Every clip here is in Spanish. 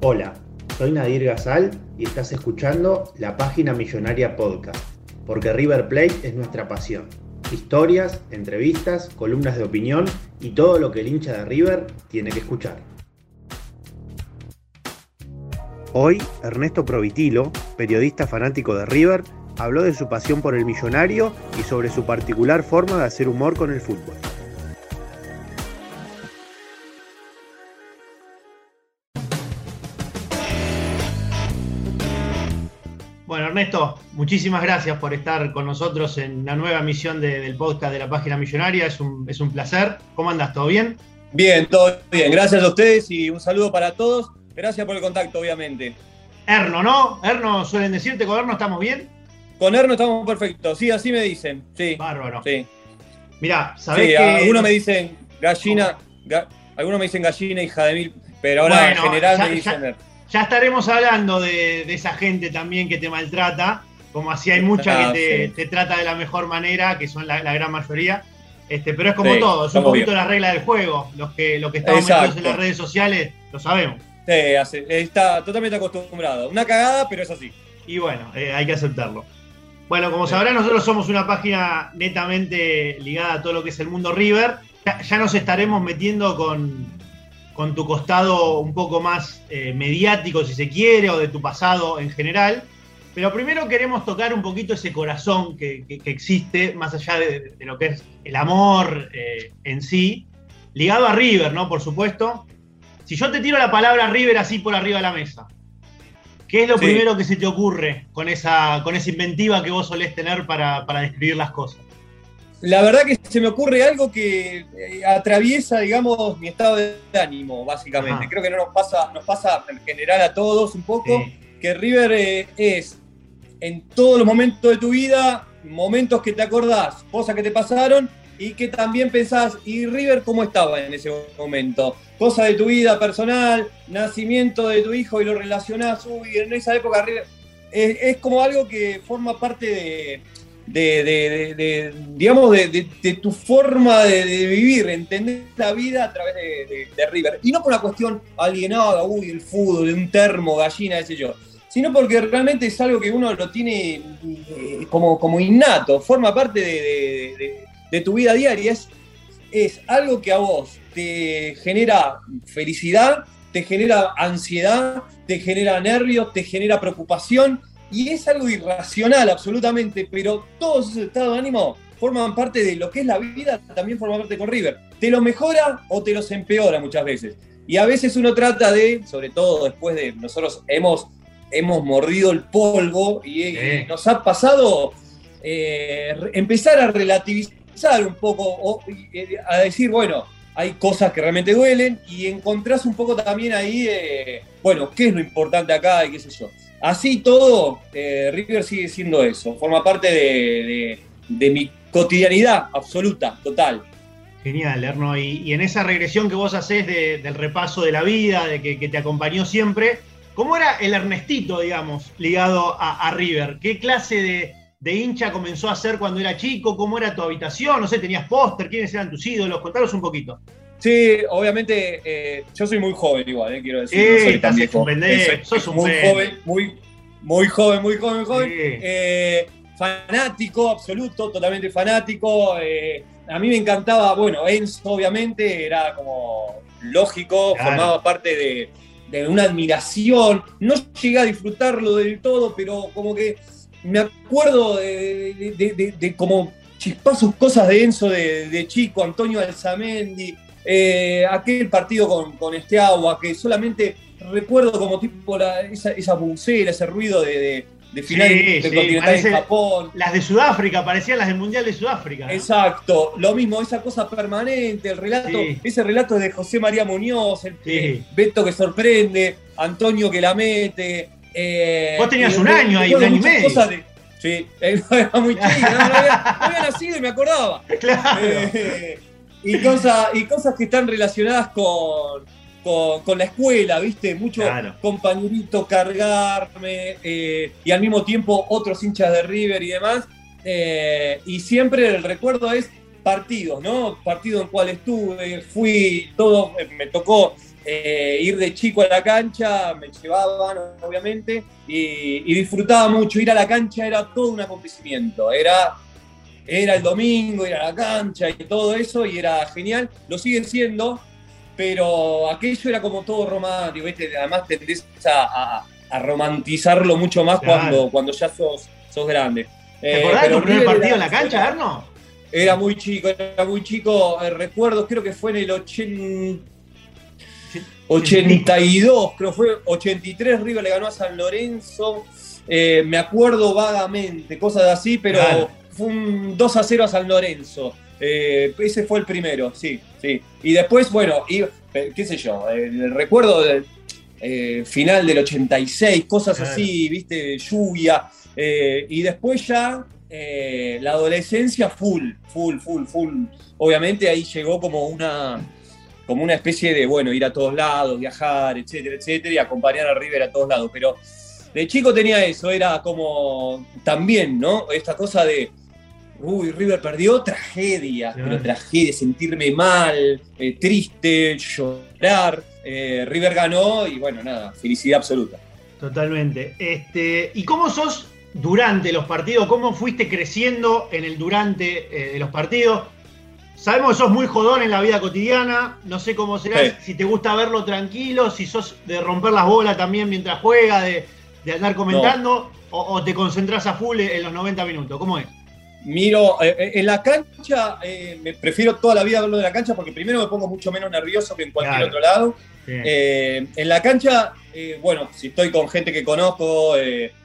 Hola, soy Nadir Gazal y estás escuchando la página Millonaria Podcast, porque River Plate es nuestra pasión. Historias, entrevistas, columnas de opinión y todo lo que el hincha de River tiene que escuchar. Hoy, Ernesto Provitilo, periodista fanático de River, habló de su pasión por el millonario y sobre su particular forma de hacer humor con el fútbol. Bueno, Ernesto, muchísimas gracias por estar con nosotros en la nueva emisión de- del podcast de la página millonaria. Es un, es un placer. ¿Cómo andas? ¿Todo bien? Bien, todo bien. Gracias a ustedes y un saludo para todos. Gracias por el contacto, obviamente. Erno, ¿no? Erno, suelen decirte, con Erno estamos bien. Con Erno estamos perfectos. Sí, así me dicen. Sí. Bárbaro. Sí. Mirá, ¿sabés Sí, que... algunos me dicen gallina, ga- algunos me dicen gallina, hija de mil, pero ahora Bueno, en general ya- me dicen ya- Er. Ya estaremos hablando de, de esa gente también que te maltrata, como así hay mucha Ah, que te, sí. te trata de la mejor manera, que son la, la gran mayoría. Este, pero es como Sí, todo, es un poquito bien. la regla del juego. Los que, los que estamos metidos en las redes sociales lo sabemos. Sí, hace- está totalmente acostumbrado. Una cagada, pero es así. Y bueno, eh, hay que aceptarlo. Bueno, como Sí. sabrán, nosotros somos una página netamente ligada a todo lo que es el mundo River. Ya, ya nos estaremos metiendo con, con tu costado un poco más eh, mediático, si se quiere, o de tu pasado en general. Pero primero queremos tocar un poquito ese corazón que, que- que existe, más allá de, de lo que es el amor eh, en sí, ligado a River, ¿no? Por supuesto. Si yo te tiro la palabra River así por arriba de la mesa, ¿Qué es lo Sí. primero que se te ocurre con esa, con esa inventiva que vos solés tener para, para describir las cosas? La verdad que se me ocurre algo que eh, atraviesa, digamos, mi estado de ánimo, básicamente. Ajá. Creo que no nos pasa, nos pasa en general a todos un poco. Sí. que River eh, es en todos los momentos de tu vida, momentos que te acordás, cosas que te pasaron y que también pensás, ¿y River cómo estaba en ese momento? Cosas de tu vida personal, nacimiento de tu hijo y lo relacionás, uy, en esa época River. Es, es como algo que forma parte de, de- de- de- de, digamos, de, de- de tu forma de, de vivir, entender la vida a través de, de- de River. Y no por una cuestión alienada, uy, el fútbol, un termo, gallina, sé yo sino porque realmente es algo que uno lo tiene eh, como, como innato, forma parte de, de- de- de tu vida diaria. Es algo que a vos te genera felicidad, te genera ansiedad, te genera nervios, te genera preocupación y es algo irracional absolutamente, pero todos esos estados de ánimo forman parte de lo que es la vida, también forma parte con River. Te lo mejora o te los empeora muchas veces. Y a veces uno trata de, sobre todo después de nosotros hemos hemos mordido el polvo y, Sí. nos ha pasado eh, empezar a relativizar un poco, o, eh, a decir, bueno, hay cosas que realmente duelen y encontrás un poco también ahí, eh, bueno, qué es lo importante acá y qué sé yo. Así todo, eh, River sigue siendo eso, forma parte de, mi cotidianidad absoluta, total. Genial, Erno. Y, en esa regresión que vos hacés de- del repaso de la vida, de que, te acompañó siempre, ¿cómo era el Ernestito, digamos, ligado a, a River? ¿Qué clase de, de hincha comenzó a ser cuando era chico? ¿Cómo era tu habitación? No sé, ¿tenías póster? ¿Quiénes eran tus ídolos? Contanos un poquito. Sí, obviamente, eh, yo soy muy joven igual, eh, quiero decir. Sí, no soy tan viejo. sos un muy joven, muy, muy joven, muy joven, joven. Eh, fanático, absoluto, totalmente fanático. a mí me encantaba, bueno, Enzo obviamente era como lógico, formaba parte de, de, una admiración. No llegué a disfrutarlo del todo, pero como que me acuerdo de, de como chispazos cosas de Enzo de, chico, Antonio Alzamendi, eh, aquel partido con, con este agua, que solamente recuerdo como tipo esa, esa ese ruido de, de final de continental en Japón. Las de Sudáfrica, parecían las del Mundial de Sudáfrica. Exacto, lo mismo, esa cosa permanente, el relato, ese relato de José María Muñoz, el, Beto que sorprende, Antonio que la mete. Eh, Vos tenías un año ahí, un año y medio. sí, era muy chico, no, había, nacido y me acordaba. Claro. Eh, y, cosas, y cosas que están relacionadas con, con, la escuela, ¿viste? Mucho compañerito cargarme eh, y al mismo tiempo otros hinchas de River y demás. Eh, y siempre el recuerdo es partidos, ¿no? Partido en cual estuve, fui, todo, eh, me tocó ir de chico a la cancha, me llevaban, obviamente, y, y, disfrutaba mucho. Ir a la cancha era todo un acontecimiento, era, era el domingo, ir a la cancha y todo eso, y era genial. Lo sigue siendo, pero aquello era como todo romántico, ¿viste? Además tendés a, romantizarlo mucho más cuando, cuando ya sos, sos grande. ¿Te acordás de tu primer partido en la cancha, Erno? Era muy chico, era muy chico. Eh, recuerdo, creo que fue en el 82, creo fue 83, River le ganó a San Lorenzo. Eh, me acuerdo vagamente, cosas así, pero fue un 2 a 0 a San Lorenzo. Eh, ese fue el primero, sí, sí. Y después, bueno, eh, qué sé yo, el recuerdo del eh, final del 86, cosas así, viste, lluvia. y después ya la adolescencia full, full, full, full. Obviamente ahí llegó como una, como una especie de, bueno, ir a todos lados, viajar, etcétera, etcétera, y acompañar a River a todos lados. Pero de chico tenía eso, era como también, ¿no? Esta cosa de uy, River perdió, tragedia, pero tragedia, sentirme mal, eh, triste, llorar. Eh, River ganó y bueno, nada, felicidad absoluta. Totalmente. Este, ¿Y cómo sos durante los partidos? ¿Cómo fuiste creciendo en el durante eh, de los partidos? Sabemos que sos muy jodón en la vida cotidiana, no sé cómo será, si te gusta verlo tranquilo, si sos de romper las bolas también mientras juega, de, andar comentando, o, o, te concentras a full en los 90 minutos, ¿cómo es? Miro, eh, eh, en la cancha, eh, me prefiero toda la vida verlo de la cancha porque primero me pongo mucho menos nervioso que en cualquier otro lado. en la cancha, bueno, si estoy con gente que conozco,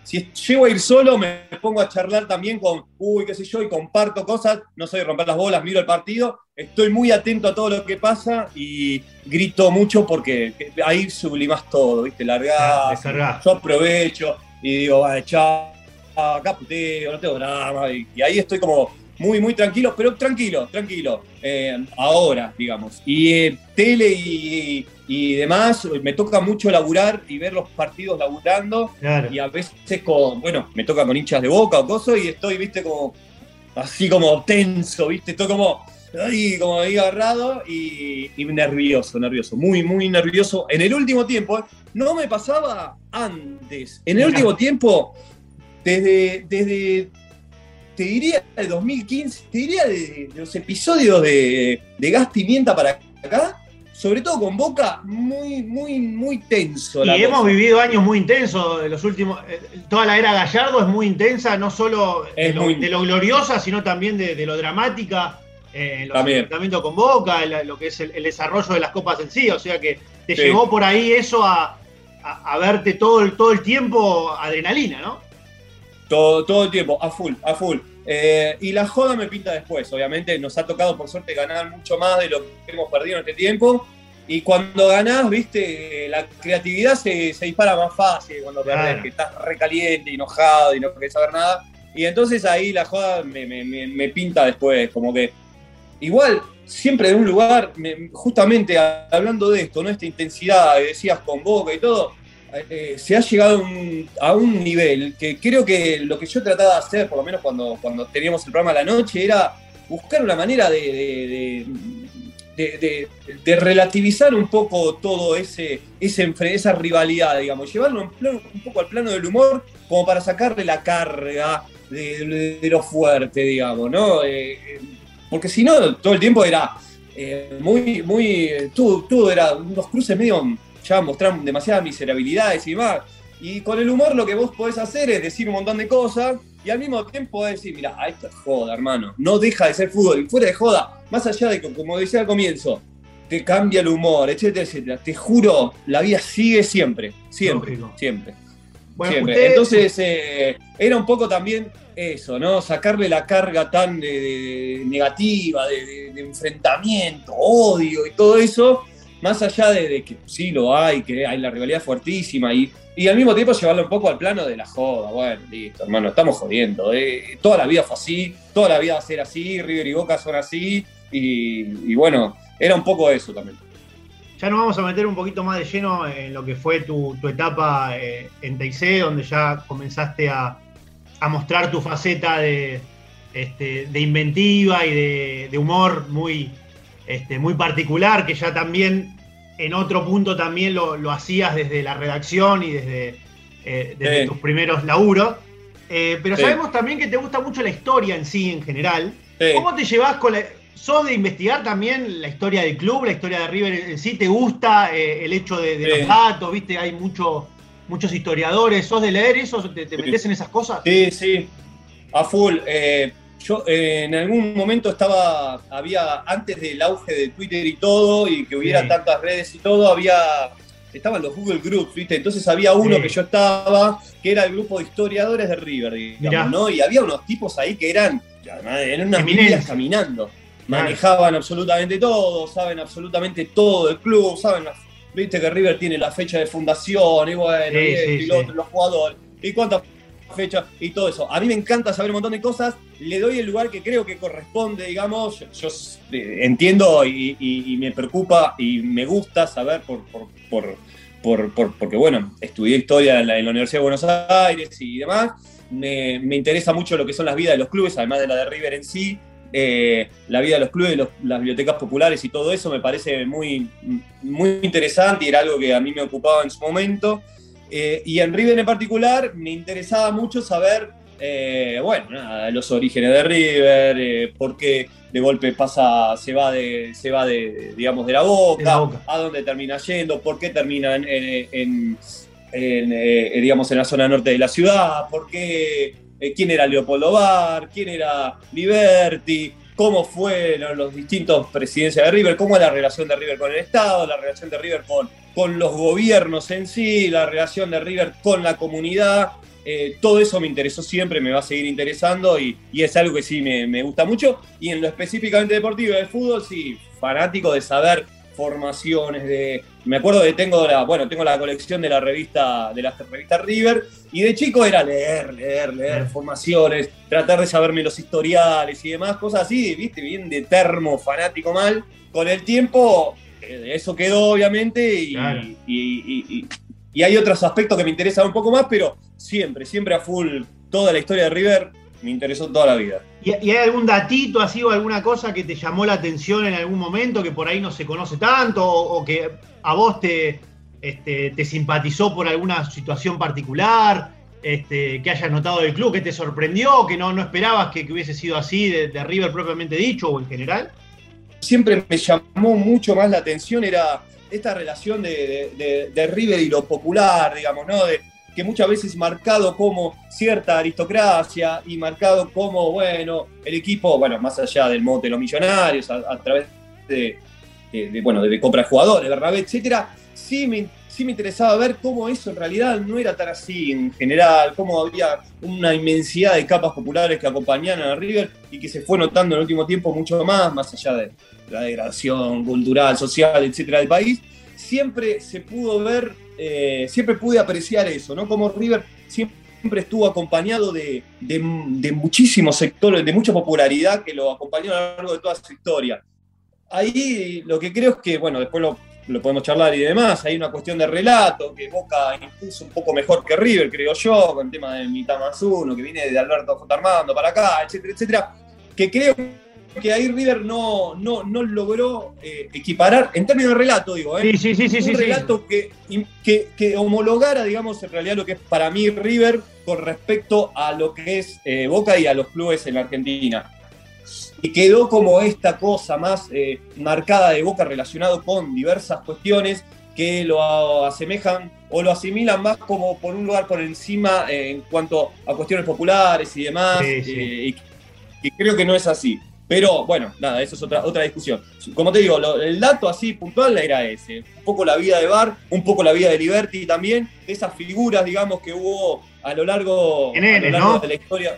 si llego a ir solo, me pongo a charlar también con, uy, qué sé yo, y comparto cosas. No soy de romper las bolas, miro el partido, estoy muy atento a todo lo que pasa y grito mucho porque ahí sublimas todo, ¿viste? Largar, yo aprovecho y digo, vale, chao acá puteo, no tengo drama. Y, ahí estoy como muy, muy tranquilo, pero tranquilo, tranquilo. Eh, ahora, digamos. Y eh, tele y, demás, me toca mucho laburar y ver los partidos laburando. Y a veces con, bueno, me toca con hinchas de boca o cosas y estoy, viste, como así como tenso, viste, estoy como ahí, como ahí agarrado y, nervioso, nervioso, muy, muy nervioso. En el último tiempo, no me pasaba antes. En el último tiempo desde, desde te diría de 2015, te diría de, los episodios de, de Gas Pimienta para acá, sobre todo con Boca, muy, muy, muy tenso. y hemos vivido años muy intensos, los últimos, eh, toda la era Gallardo es muy intensa, no solo de lo, gloriosa, sino también de, lo dramática. Eh, los enfrentamientos con Boca, lo que es el, desarrollo de las copas en sí, o sea que te llevó por ahí eso a, a, verte todo el, todo el tiempo adrenalina, ¿no? Todo, el tiempo, a full, a full. Eh, y la joda me pinta después, obviamente. Nos ha tocado, por suerte, ganar mucho más de lo que hemos perdido en este tiempo. Y cuando ganás, viste, la creatividad se, dispara más fácil cuando perdés, que estás recaliente, enojado y no querés saber nada. Y entonces ahí la joda me, pinta después, como que. Igual, siempre de un lugar, justamente hablando de esto, ¿no? Esta intensidad que decías con boca y todo eh, se ha llegado a un nivel que creo que lo que yo trataba de hacer, por lo menos cuando, cuando teníamos el programa a la noche, era buscar una manera de, de, relativizar un poco todo ese, ese esa rivalidad, digamos, llevarlo un poco al plano del humor como para sacarle la carga de, lo fuerte, digamos, ¿no? Eh, porque si no, todo el tiempo era eh, muy, muy, todo, todo era unos cruces medio, ya mostraron demasiadas miserabilidades y demás. Y con el humor lo que vos podés hacer es decir un montón de cosas y al mismo tiempo decir, mira, esto es joda, hermano. No deja de ser fútbol. Y fuera de joda, más allá de que, como decía al comienzo, te cambia el humor, etcétera, etcétera. Te juro, la vida sigue siempre. Siempre, siempre. siempre. Entonces, eh, era un poco también eso, ¿no? Sacarle la carga tan negativa, de, enfrentamiento, odio y todo eso, más allá de, que sí lo hay, que hay la rivalidad fuertísima y, y al mismo tiempo llevarlo un poco al plano de la joda. Bueno, listo, hermano, estamos jodiendo. ¿eh? Toda la vida fue así, toda la vida va a ser así, River y Boca son así y, bueno, era un poco eso también. Ya nos vamos a meter un poquito más de lleno en lo que fue tu, etapa eh, en TIC, donde ya comenzaste a, a mostrar tu faceta de, este, de inventiva y de, humor muy, este, muy particular, que ya también en otro punto también lo, hacías desde la redacción y desde, eh, tus primeros laburos. Eh, pero sabemos también que te gusta mucho la historia en sí, en general. ¿Cómo te llevas con la... ¿Sos de investigar también la historia del club, la historia de River en sí? ¿Te gusta eh, el hecho de, de los datos? ¿Viste? Hay mucho muchos historiadores. ¿Sos de leer eso? ¿Te, metes en esas cosas? Sí, sí, a full. Eh, yo eh, en algún momento estaba, había, antes del auge de Twitter y todo, y que hubiera tantas redes y todo, había, estaban los Google Groups, ¿viste? Entonces había uno que yo estaba, que era el grupo de historiadores de River, digamos, ¿no? Y había unos tipos ahí que eran, eran unas millas caminando. Manejaban absolutamente todo, saben absolutamente todo del club, saben Viste que River tiene la fecha de fundación, y bueno, y, los jugadores, y cuántas fechas, y todo eso. A mí me encanta saber un montón de cosas, le doy el lugar que creo que corresponde, digamos. Yo, eh, entiendo y, me preocupa y me gusta saber por, por, porque, bueno, estudié historia en la, Universidad de Buenos Aires y demás. Me, me interesa mucho lo que son las vidas de los clubes, además de la de River en sí. Eh, la vida de los clubes, las bibliotecas populares y todo eso me parece muy, muy interesante y era algo que a mí me ocupaba en su momento. Eh, y en River en particular me interesaba mucho saber, eh, bueno, los orígenes de River, por qué de golpe pasa, se va de, se va de, digamos, de la boca, a dónde termina yendo, por qué termina en, digamos, en la zona norte de la ciudad, por qué eh, quién era Leopoldo Bar, quién era Liberty, cómo fueron los distintos presidencias de River, cómo es la relación de River con el Estado, la relación de River con, con los gobiernos en sí, la relación de River con la comunidad. Eh, todo eso me interesó siempre, me va a seguir interesando y, es algo que sí me, me, gusta mucho. Y en lo específicamente deportivo de fútbol, sí, fanático de saber formaciones, de. Me acuerdo que tengo la, bueno, tengo la colección de la revista, de la revista River, y de chico era leer, leer, leer formaciones, tratar de saberme los historiales y demás, cosas así, viste, bien de termo, fanático mal. Con el tiempo, eso quedó, obviamente, y, y, y hay otros aspectos que me interesan un poco más, pero siempre, siempre a full toda la historia de River me interesó toda la vida. ¿Y, hay algún datito así o alguna cosa que te llamó la atención en algún momento que por ahí no se conoce tanto o, que a vos te, este, te simpatizó por alguna situación particular? Este, que hayas notado del club, que te sorprendió, que no, no esperabas que, hubiese sido así de, River propiamente dicho o en general? Siempre me llamó mucho más la atención era esta relación de, de River y lo popular, digamos, ¿no? De, que muchas veces marcado como cierta aristocracia y marcado como, bueno, el equipo, bueno, más allá del mote de los millonarios, a, través de, bueno, de compra de jugadores, etcétera, sí me, sí me interesaba ver cómo eso en realidad no era tan así en general, cómo había una inmensidad de capas populares que acompañaban a River y que se fue notando en el último tiempo mucho más, más allá de la degradación cultural, social, etcétera, del país, siempre se pudo ver eh, siempre pude apreciar eso, ¿no? Como River siempre estuvo acompañado de, muchísimos sectores, de mucha popularidad que lo acompañó a lo largo de toda su historia. Ahí lo que creo es que, bueno, después lo, podemos charlar y demás, hay una cuestión de relato, que Boca impuso un poco mejor que River, creo yo, con el tema del mitad más uno, que viene de Alberto J. Armando para acá, etcétera, etcétera, que creo que ahí River no, no, no logró eh, equiparar, en términos de relato, digo, ¿eh? Sí, sí, sí, un relato Que, que, homologara, digamos, en realidad lo que es para mí River con respecto a lo que es eh, Boca y a los clubes en la Argentina. Quedó como esta cosa más eh, marcada de boca relacionado con diversas cuestiones que lo asemejan o lo asimilan más como por un lugar por encima eh, en cuanto a cuestiones populares y demás, y, creo que no es así. Pero bueno, nada, eso es otra, otra discusión. Como te digo, el dato así puntual era ese. Un poco la vida de Bar, un poco la vida de Liberty también, de esas figuras, digamos, que hubo a lo largo, de la historia.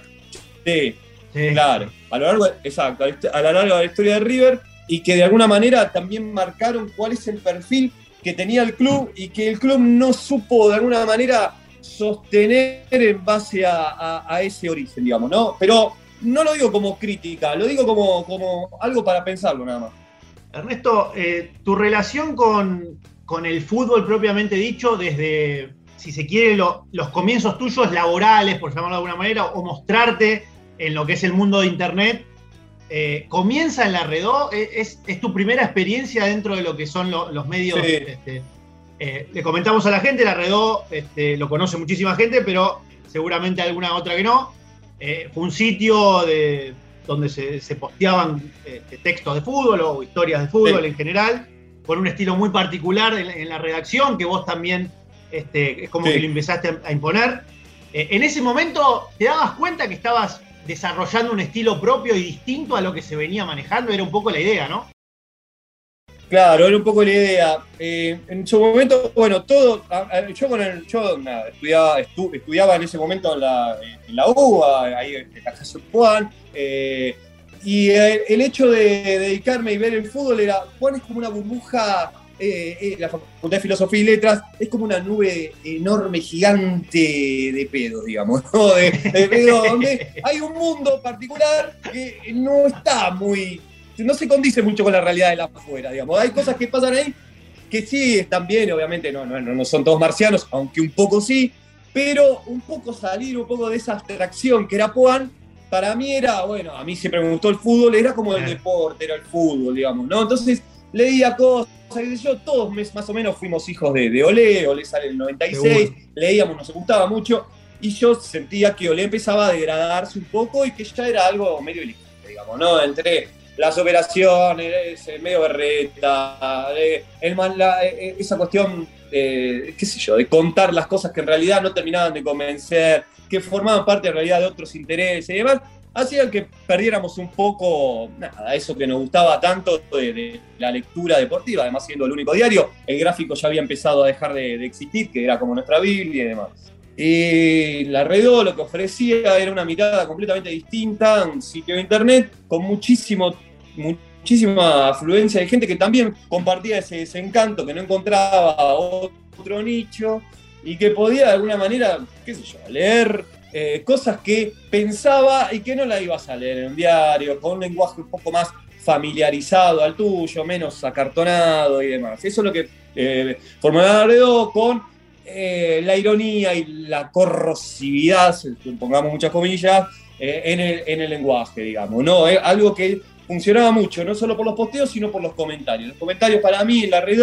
Sí, claro. A lo largo, exacto, a lo largo de la historia de River y que de alguna manera también marcaron cuál es el perfil que tenía el club y que el club no supo de alguna manera sostener en base a, a ese origen, digamos, ¿no? Pero no lo digo como crítica, lo digo como, como algo para pensarlo nada más. Ernesto, eh, tu relación con, el fútbol propiamente dicho, desde, si se quiere, los comienzos tuyos laborales, por llamarlo de alguna manera, o mostrarte en lo que es el mundo de Internet, eh, ¿comienza en la Redó? ¿Es, tu primera experiencia dentro de lo que son los medios? Este, eh, le comentamos a la gente, la Redó este, lo conoce muchísima gente, pero seguramente alguna otra que no. Eh, fue un sitio de, donde se, posteaban eh, textos de fútbol o historias de fútbol en general, con un estilo muy particular en, la redacción, que vos también este, es como que lo empezaste a, imponer. Eh, en ese momento, ¿te dabas cuenta que estabas desarrollando un estilo propio y distinto a lo que se venía manejando? Era un poco la idea, ¿no? Claro, era un poco la idea. Eh, en su momento, bueno, todo, yo con el, yo estudiaba, estudiaba en ese momento en la, en la UBA, ahí en la casa Juan, eh, y el, hecho de dedicarme y ver el fútbol era, Juan es como una burbuja, eh, la Facultad de Filosofía y Letras es como una nube enorme, gigante de pedos, digamos, ¿no? de, de pedos, donde hay un mundo particular que no está muy no se condice mucho con la realidad de la afuera, digamos. Hay cosas que pasan ahí que sí están bien, obviamente no, no, no son todos marcianos, aunque un poco sí, pero un poco salir un poco de esa abstracción que era Puan, para mí era, bueno, a mí siempre me gustó el fútbol, era como el deporte, era el fútbol, digamos, ¿no? Entonces leía cosas, yo, todos más o menos fuimos hijos de, de Olé, Olé sale en el 96, leíamos, nos gustaba mucho, y yo sentía que Olé empezaba a degradarse un poco y que ya era algo medio ilícito, digamos, ¿no? Entre las operaciones, el medio berreta, el, eh, esa cuestión, de, qué sé yo, de contar las cosas que en realidad no terminaban de convencer, que formaban parte en realidad de otros intereses y demás, hacía que perdiéramos un poco, nada, eso que nos gustaba tanto de, la lectura deportiva, además siendo el único diario, el gráfico ya había empezado a dejar de, existir, que era como nuestra Biblia y demás. Y la Redó lo que ofrecía era una mirada completamente distinta, un sitio de internet con muchísimo, muchísima afluencia de gente que también compartía ese, encanto, que no encontraba otro nicho y que podía de alguna manera, qué sé yo, leer eh, cosas que pensaba y que no la ibas a leer en un diario, con un lenguaje un poco más familiarizado al tuyo, menos acartonado y demás. Eso es lo que eh, formaba la Redó con eh, la ironía y la corrosividad, pongamos muchas comillas, eh, en, el, lenguaje, digamos, ¿no? Es algo que funcionaba mucho, no solo por los posteos, sino por los comentarios. Los comentarios para mí en la red,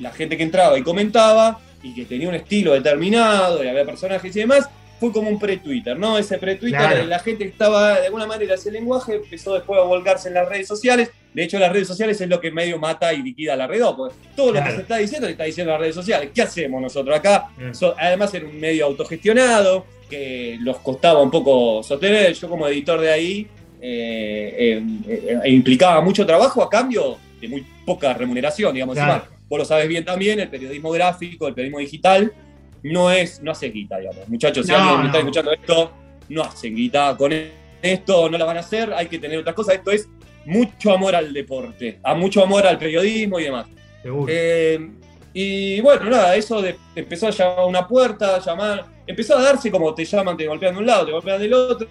la gente que entraba y comentaba, y que tenía un estilo determinado, y había personajes y demás, fue como un pre-Twitter, ¿no? Ese pre-Twitter, la gente que estaba de alguna manera ese lenguaje empezó después a volcarse en las redes sociales. De hecho, las redes sociales es lo que medio mata y liquida la red, porque todo lo que se está diciendo se está diciendo en las redes sociales. ¿Qué hacemos nosotros acá? además, era un medio autogestionado que los costaba un poco sostener. Yo, como editor de ahí, eh, eh, eh, implicaba mucho trabajo a cambio de muy poca remuneración, digamos. vos lo sabes bien también, el periodismo gráfico, el periodismo digital no es, no hace guita, digamos. Muchachos, si alguien está escuchando esto, no hacen guita con esto, no la van a hacer, hay que tener otras cosas. Esto es mucho amor al deporte, a mucho amor al periodismo y demás. Eh, y bueno, nada, eso empezó a llamar una puerta, llamar, empezó a darse como te llaman, te golpean de un lado, te golpean del otro,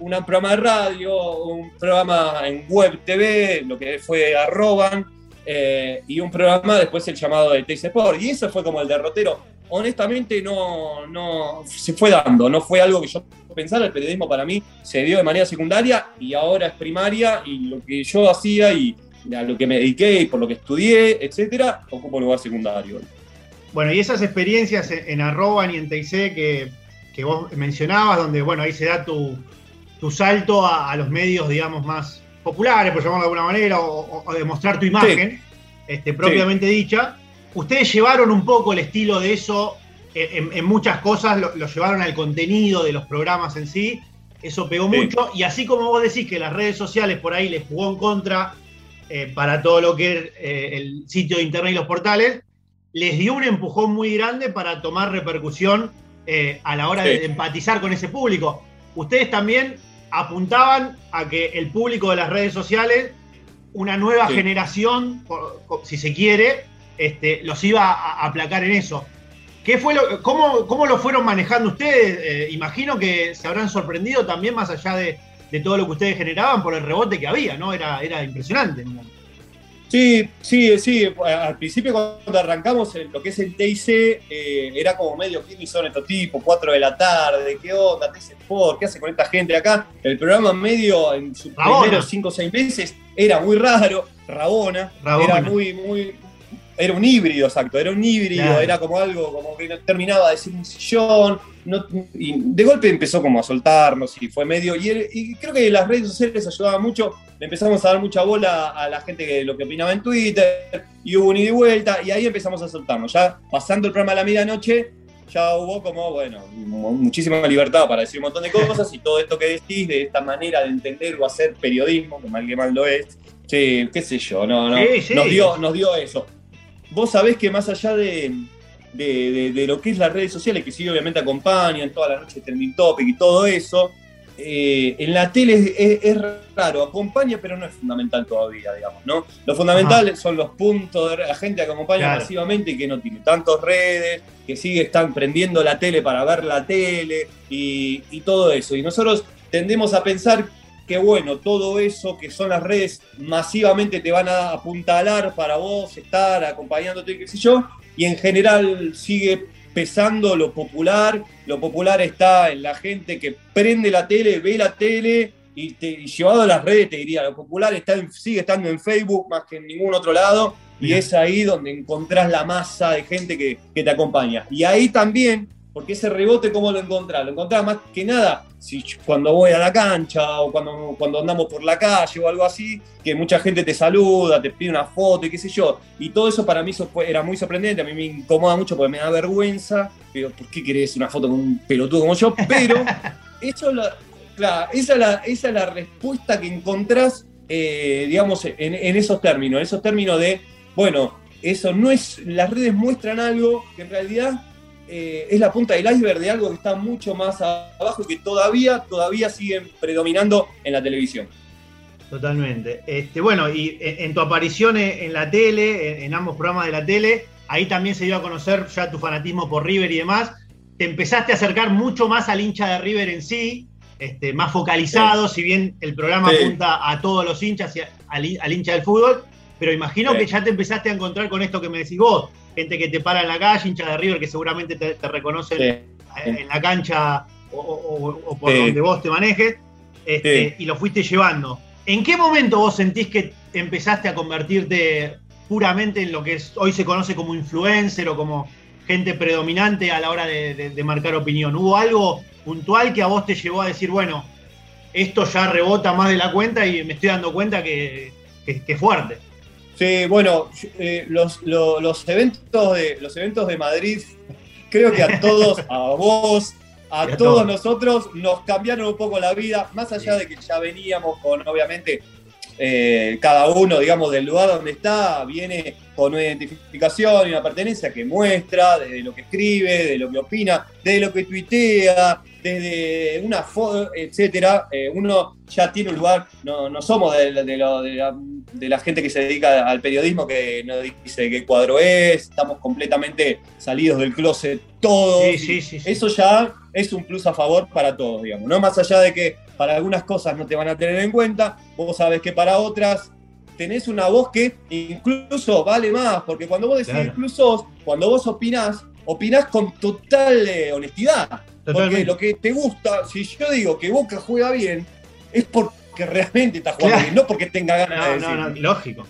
un programa de radio, un programa en web TV, lo que fue Arroban, eh, y un programa después el llamado de Teis Sport. Y eso fue como el derrotero honestamente no, no se fue dando, no fue algo que yo pensara, el periodismo para mí se dio de manera secundaria y ahora es primaria y lo que yo hacía y a lo que me dediqué y por lo que estudié, etcétera, ocupa un lugar secundario. Bueno, y esas experiencias en Arroban y en TIC que, vos mencionabas, donde bueno, ahí se da tu, salto a, los medios, digamos, más, populares, por llamarlo de alguna manera, o, demostrar tu imagen, este, propiamente dicha, ustedes llevaron un poco el estilo de eso en, muchas cosas, lo, llevaron al contenido de los programas en sí, eso pegó mucho, y así como vos decís que las redes sociales por ahí les jugó en contra eh, para todo lo que es eh, el sitio de internet y los portales, les dio un empujón muy grande para tomar repercusión eh, a la hora de empatizar con ese público. Ustedes también apuntaban a que el público de las redes sociales, una nueva generación, si se quiere, este, los iba a aplacar en eso. ¿Qué fue lo, cómo, lo fueron manejando ustedes? Eh, imagino que se habrán sorprendido también más allá de, todo lo que ustedes generaban por el rebote que había, ¿no? Era, era impresionante. Sí, sí, sí. Al principio cuando arrancamos lo que es el TIC, eh, era como medio, ¿quiénes son estos tipos? 4 de la tarde, ¿qué onda? TIC Sport, ¿qué hace con esta gente acá? El programa medio en sus primeros 5 o 6 meses era muy raro, Rabona, era muy, muy, era un híbrido, exacto, era un híbrido, era como algo como que terminaba de decir un sillón, y de golpe empezó como a soltarnos y fue medio, y, creo que las redes sociales ayudaban mucho, le empezamos a dar mucha bola a la gente que lo que opinaba en Twitter, y hubo un ida y vuelta, y ahí empezamos a soltarnos, ya pasando el programa a la medianoche, ya hubo como, bueno, muchísima libertad para decir un montón de cosas, y todo esto que decís, de esta manera de entender o hacer periodismo, que mal que mal lo es, sí, qué sé yo, no, no, Nos, dio, nos dio eso vos sabés que más allá de, lo que es las redes sociales, que sí obviamente acompañan toda la noche trending topic y todo eso, eh, en la tele es, raro, acompaña, pero no es fundamental todavía, digamos, ¿no? Lo fundamental son los puntos de la gente que acompaña masivamente y que no tiene tantas redes, que sigue están prendiendo la tele para ver la tele y, y todo eso. Y nosotros tendemos a pensar que bueno, todo eso que son las redes masivamente te van a apuntalar para vos estar acompañándote, qué sé yo, y en general sigue pesando lo popular, lo popular está en la gente que prende la tele, ve la tele y, te, llevado a las redes te diría, lo popular está sigue estando en Facebook más que en ningún otro lado y es ahí donde encontrás la masa de gente que, que te acompaña. Y ahí también porque ese rebote, ¿cómo lo encontrás? Lo encontrás más que nada si cuando voy a la cancha o cuando, cuando andamos por la calle o algo así, que mucha gente te saluda, te pide una foto y qué sé yo. Y todo eso para mí era muy sorprendente, a mí me incomoda mucho porque me da vergüenza. Pero, ¿por qué querés una foto con un pelotudo como yo? Pero eso esa, es la, esa es la respuesta que encontrás, eh, digamos, en, en esos términos. En esos términos de, bueno, eso no es, las redes muestran algo que en realidad eh, es la punta del iceberg de algo que está mucho más abajo y que todavía, todavía siguen predominando en la televisión. Totalmente. Este, bueno, y en, tu aparición en la tele, en, ambos programas de la tele, ahí también se dio a conocer ya tu fanatismo por River y demás. Te empezaste a acercar mucho más al hincha de River en sí, este, más focalizado, si bien el programa apunta a todos los hinchas y al, hincha del fútbol, pero imagino que ya te empezaste a encontrar con esto que me decís vos, gente que te para en la calle, hincha de River que seguramente te, reconocen en la cancha o, por donde vos te manejes, este, y lo fuiste llevando. ¿En qué momento vos sentís que empezaste a convertirte puramente en lo que hoy se conoce como influencer o como gente predominante a la hora de, marcar opinión? ¿Hubo algo puntual que a vos te llevó a decir, bueno, esto ya rebota más de la cuenta y me estoy dando cuenta que, que es fuerte? Sí, bueno, eh, los, eventos de, los eventos de Madrid, creo que a todos, a vos, a, todos, nosotros nos cambiaron un poco la vida, más allá de que ya veníamos con, obviamente, eh, cada uno, digamos, del lugar donde está, viene con una identificación y una pertenencia que muestra de lo que escribe, de lo que opina, de lo que tuitea, desde una foto, etcétera, eh, uno ya tiene un lugar, no, no somos de, la, gente que se dedica al periodismo que nos dice qué cuadro es, estamos completamente salidos del closet todos. Eso ya es un plus a favor para todos, digamos. No más allá de que para algunas cosas no te van a tener en cuenta, vos sabes que para otras tenés una voz que incluso vale más, porque cuando vos decís incluso, cuando vos opinás, opinás con total eh, honestidad. Porque lo que te gusta, si yo digo que Boca juega bien, es porque realmente está jugando bien, no porque tenga ganas de decir. No, no, lógico.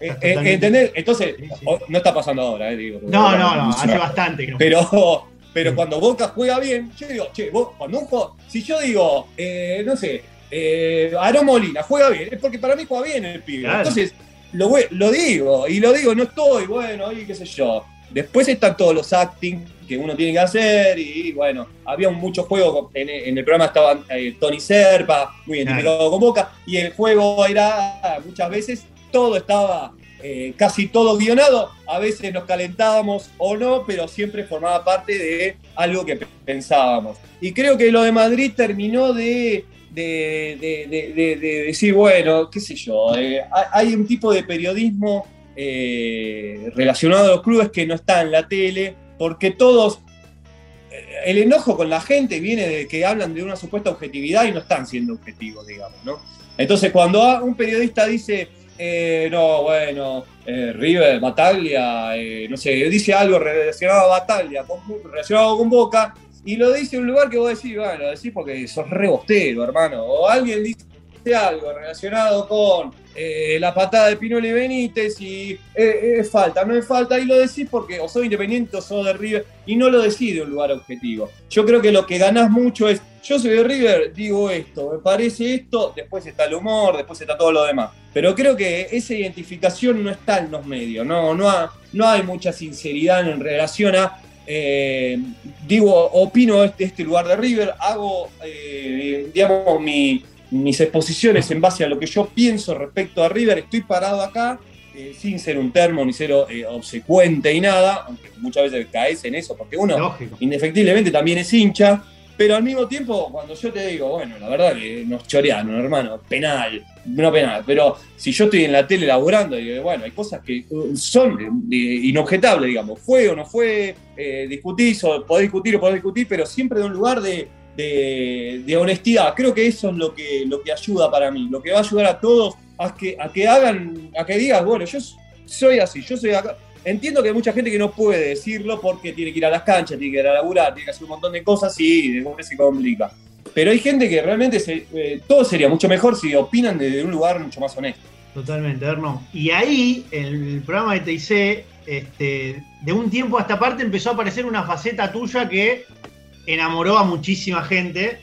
Eh, eh, ¿Entendés? Entonces, no está pasando ahora, eh, digo. No, no, no, hace bastante que no. Pero, pero cuando Boca juega bien, yo digo, che, vos, cuando un juego, si yo digo, no sé, eh, Aaron Molina juega bien, es porque para mí juega bien el pibe. Entonces, lo, lo, digo, y lo digo, no estoy, bueno, y qué sé yo. Después están todos los acting que uno tiene que hacer, y bueno, había muchos juegos, en, el programa estaba eh, Tony Serpa, muy identificado con Boca, y el juego era muchas veces, todo estaba eh, casi todo guionado, a veces nos calentábamos o no, pero siempre formaba parte de algo que pensábamos. Y creo que lo de Madrid terminó de de, decir, bueno, qué sé yo, eh, hay un tipo de periodismo eh, relacionado a los clubes que no está en la tele, porque todos, eh, el enojo con la gente viene de que hablan de una supuesta objetividad y no están siendo objetivos, digamos, ¿no? Entonces, cuando un periodista dice, no, bueno, River, Bataglia, no sé, dice algo relacionado a Bataglia, relacionado con Boca, y lo dice un lugar que vos decís, bueno, lo decís porque sos rebostero, hermano. O alguien dice algo relacionado con eh, la patada de Pinole Benítez y eh, es falta, no es falta, y lo decís porque o sos independiente o sos de River, y no lo decís de un lugar objetivo. Yo creo que lo que ganás mucho es, yo soy de River, digo esto, me parece esto, después está el humor, después está todo lo demás. Pero creo que esa identificación no está en los medios, no, no, no hay mucha sinceridad en relación a eh, digo, opino de este, este, lugar de River, hago, eh, digamos, mis exposiciones en base a lo que yo pienso respecto a River, estoy parado acá, eh, sin ser un termo ni ser obsecuente y nada, aunque muchas veces caes en eso, porque uno indefectiblemente también es hincha, pero al mismo tiempo, cuando yo te digo, bueno, la verdad que nos chorearon, hermano, penal, no penal, pero si yo estoy en la tele laburando, y bueno, hay cosas que uh, son eh, inobjetables, digamos, fue o no fue, eh, discutís o podés discutir o podés discutir, pero siempre de un lugar de, honestidad. Creo que eso es lo que, lo que ayuda para mí, lo que va a ayudar a todos a que, a que hagan, a que digas, bueno, yo soy así, yo soy acá. Entiendo que hay mucha gente que no puede decirlo porque tiene que ir a las canchas, tiene que ir a laburar, tiene que hacer un montón de cosas y después se complica. Pero hay gente que realmente eh, todo sería mucho mejor si opinan desde un lugar mucho más honesto. Totalmente, Erno. Y ahí, en el programa de TIC, este, de un tiempo a esta parte empezó a aparecer una faceta tuya que enamoró a muchísima gente.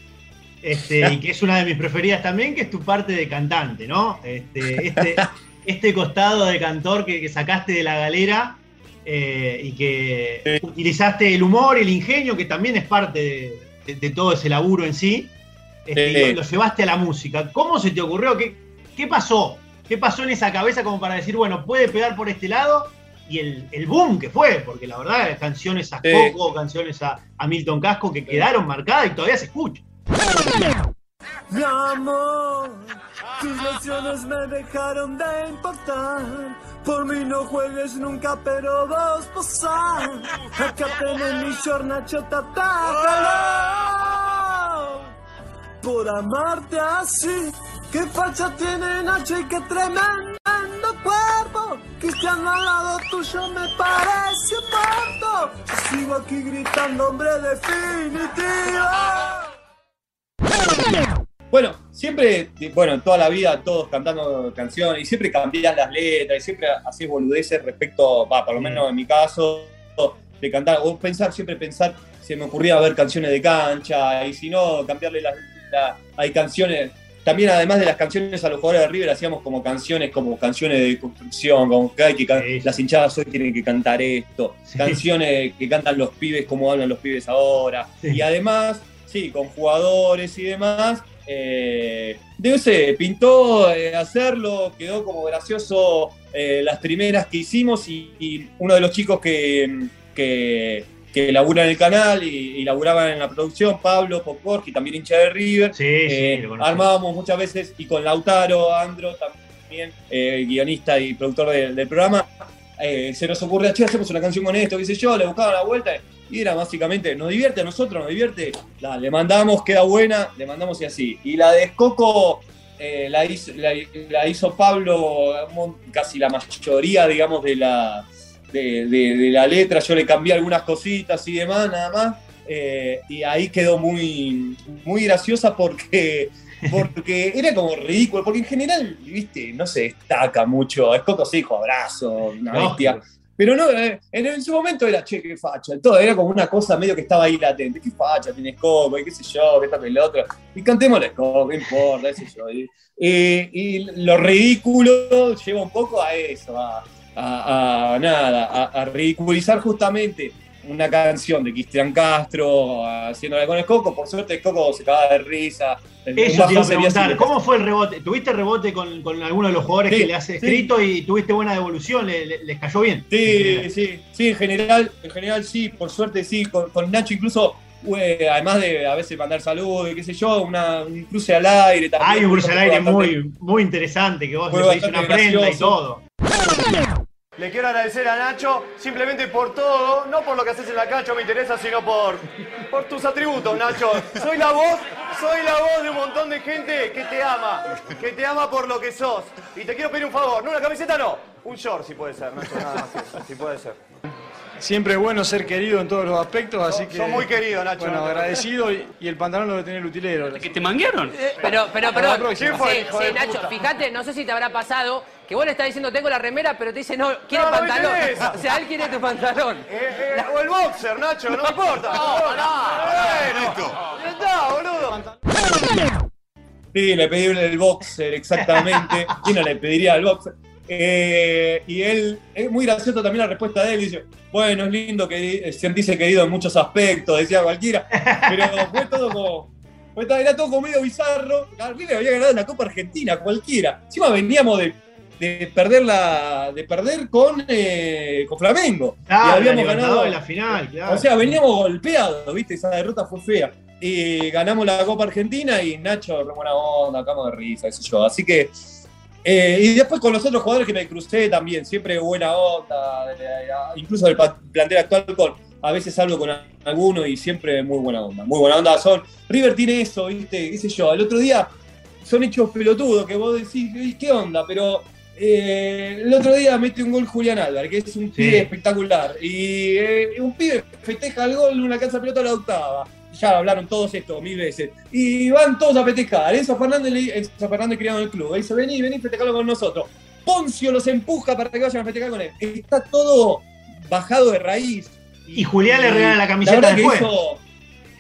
Este, y que es una de mis preferidas también, que es tu parte de cantante, ¿no? Este, este este costado de cantor que, sacaste de la galera eh, y que utilizaste el humor, el ingenio, que también es parte de, todo ese laburo en sí, este, y lo, llevaste a la música. ¿Cómo se te ocurrió? ¿Qué, ¿Qué pasó? ¿Qué pasó en esa cabeza como para decir, bueno, puede pegar por este lado? Y el, boom que fue, porque la verdad, canciones a Coco, canciones a, a Milton Casco que quedaron marcadas y todavía se escuchan. Mi amor, tus lecciones me dejaron de importar. Por mí no juegues nunca, pero vos posar. Acá tenés mi chornacho Por amarte así, qué facha tiene Nacho y qué tremendo cuerpo. Cristiano al lado tuyo me parece muerto. sigo aquí gritando, hombre definitivo. Bueno, siempre, bueno, toda la vida todos cantando canciones y siempre cambias las letras y siempre haces boludeces respecto, va, por lo menos en mi caso, de cantar, o pensar, siempre pensar, se me ocurría ver canciones de cancha y si no, cambiarle las, hay canciones, también además de las canciones a los jugadores de River hacíamos como canciones, como canciones de construcción, como que, hay que las hinchadas hoy tienen que cantar esto, canciones que cantan los pibes como hablan los pibes ahora, y además sí, con jugadores y demás. Eh, no sé, pintó eh, hacerlo, quedó como gracioso eh, las primeras que hicimos y, uno de los chicos que, que, que labura en el canal y, y laburaba en la producción, Pablo Poporski, también hincha de River, eh, armábamos muchas veces y con Lautaro, Andro también, guionista y productor del programa, se nos ocurre, che, hacemos una canción con esto, qué sé yo, le buscaba la vuelta y era básicamente, nos divierte a nosotros, nos divierte, le mandamos, queda buena, le mandamos y así. Y la de Escoco eh, la, hizo, la, hizo, Pablo, casi la mayoría, digamos, de la, de, la letra. Yo le cambié algunas cositas y demás, nada más. Eh, y ahí quedó muy, muy graciosa porque, porque era como ridículo, porque en general, viste, no se destaca mucho. Escoco sí, hijo, abrazo, una bestia. Pero no, eh, en, su momento era, che, qué facha, todo era como una cosa medio que estaba ahí latente. Qué facha, tienes y qué sé yo, qué tal el otro. Y cantémosle coco, no importa, qué sé yo. Y, y- y lo ridículo lleva un poco a eso, a, nada, a ridiculizar justamente una canción de Cristian Castro haciéndola con el Coco. Por suerte el Coco se cagaba de risa. Eso te iba a preguntar, ¿cómo fue el rebote? ¿Tuviste rebote con, con alguno de los jugadores Sí, que le has sí. escrito y tuviste buena devolución? ¿Le- le- ¿Les cayó bien? Sí, sí, sí, en general, en general sí, por suerte sí, con, con Nacho incluso, eh, además de a veces mandar saludos y qué sé yo, una, un cruce al aire también. Hay un cruce al aire muy, muy interesante que vos le una prenda y todo. Le quiero agradecer a Nacho simplemente por todo, no por lo que haces en la cancha me interesa, sino por, por tus atributos, Nacho. Soy la voz, soy la voz de un montón de gente que te ama, que te ama por lo que sos. Y te quiero pedir un favor, no una camiseta no, un short si puede ser, Nacho, nada más si puede ser. Siempre es bueno ser querido en todos los aspectos, así que. sos muy querido, Nacho. Bueno, No agradecido y, y el pantalón lo debe tener el utilero. ¿Que te manguearon? Pero, pero, perdón. próxima. ¿Quién fue el Sí, sí, Nacho, fíjate, no sé si te habrá pasado que vos le estás diciendo tengo la remera, pero te dice no, quiere No, no pantalón. o sea, él quiere tu pantalón. Eh, eh, o el boxer, Nacho, no me importa. No, Bueno, ya está, boludo. Sí, le pedí el boxer, exactamente. ¿Quién no le pediría el boxer? Eh, y él, es muy gracioso también la respuesta de él, dice, bueno, es lindo que sentirse querido en muchos aspectos, decía cualquiera, pero fue todo como, fue todo- era todo como medio bizarro, River había ganado la Copa Argentina, cualquiera, encima veníamos de, de perder la, de perder con, eh, con Flamengo, Claro, y la habíamos ganado, la final, claro. o sea, veníamos golpeados, ¿viste? Esa derrota fue fea. Y ganamos la Copa Argentina y Nacho, buena onda, acabamos de risa, qué sé yo. Así que. Eh, y después con los otros jugadores que me crucé también, siempre buena onda, eh, eh, incluso del plantel actual con. A veces salgo con alguno y siempre muy buena onda. Muy buena onda son. River tiene eso, ¿viste? ¿Qué sé yo? El otro día son hechos pelotudos que vos decís, "Ey, ¿qué onda? Pero eh, el otro día mete un gol Julián Álvarez, que es un pibe espectacular. Y eh, un pibe festeja el gol en una cancha de pelota a la octava. Ya hablaron todos esto mil veces. Y van todos a festejar. Enzo Fernández, Enzo Fernández criado en el club. Dice, vení, vení, festejarlo con nosotros. Poncio los empuja para que vayan a festejar con él. Está todo bajado de raíz. Y Julián le regala la camiseta después. hizo-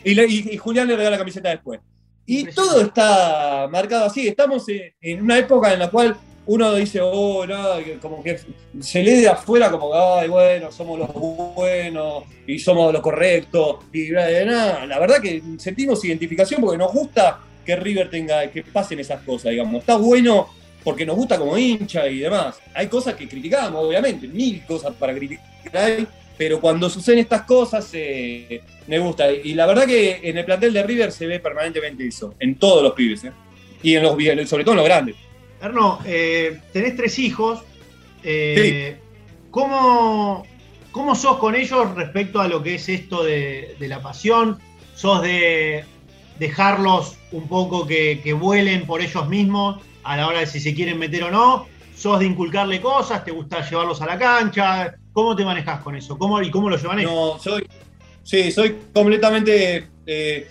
y, le- y- y Julián le regala la camiseta después. Y todo está marcado así. Estamos en, en una época en la cual uno dice, oh, que como que se lee de afuera como que, ay, bueno, somos los buenos y somos los correctos. Y bla. la verdad que sentimos identificación porque nos gusta que River tenga, que pasen esas cosas, digamos. Está bueno porque nos gusta como hincha y demás. Hay cosas que criticamos, obviamente, mil cosas para criticar pero cuando suceden estas cosas eh, me gusta. Y la verdad que en el plantel de River se ve permanentemente eso, en todos los pibes, ¿eh? y en los, sobre todo en los grandes. Erno, eh, tenés tres hijos. eh, ¿cómo, cómo sos con ellos respecto a lo que es esto de, de la pasión? ¿Sos de dejarlos un poco que, que vuelen por ellos mismos a la hora de si se quieren meter o no? ¿Sos de inculcarle cosas? ¿Te gusta llevarlos a la cancha? ¿Cómo te manejas con eso? ¿Cómo, ¿Y cómo lo llevan ellos? No, soy, sí, soy completamente, eh,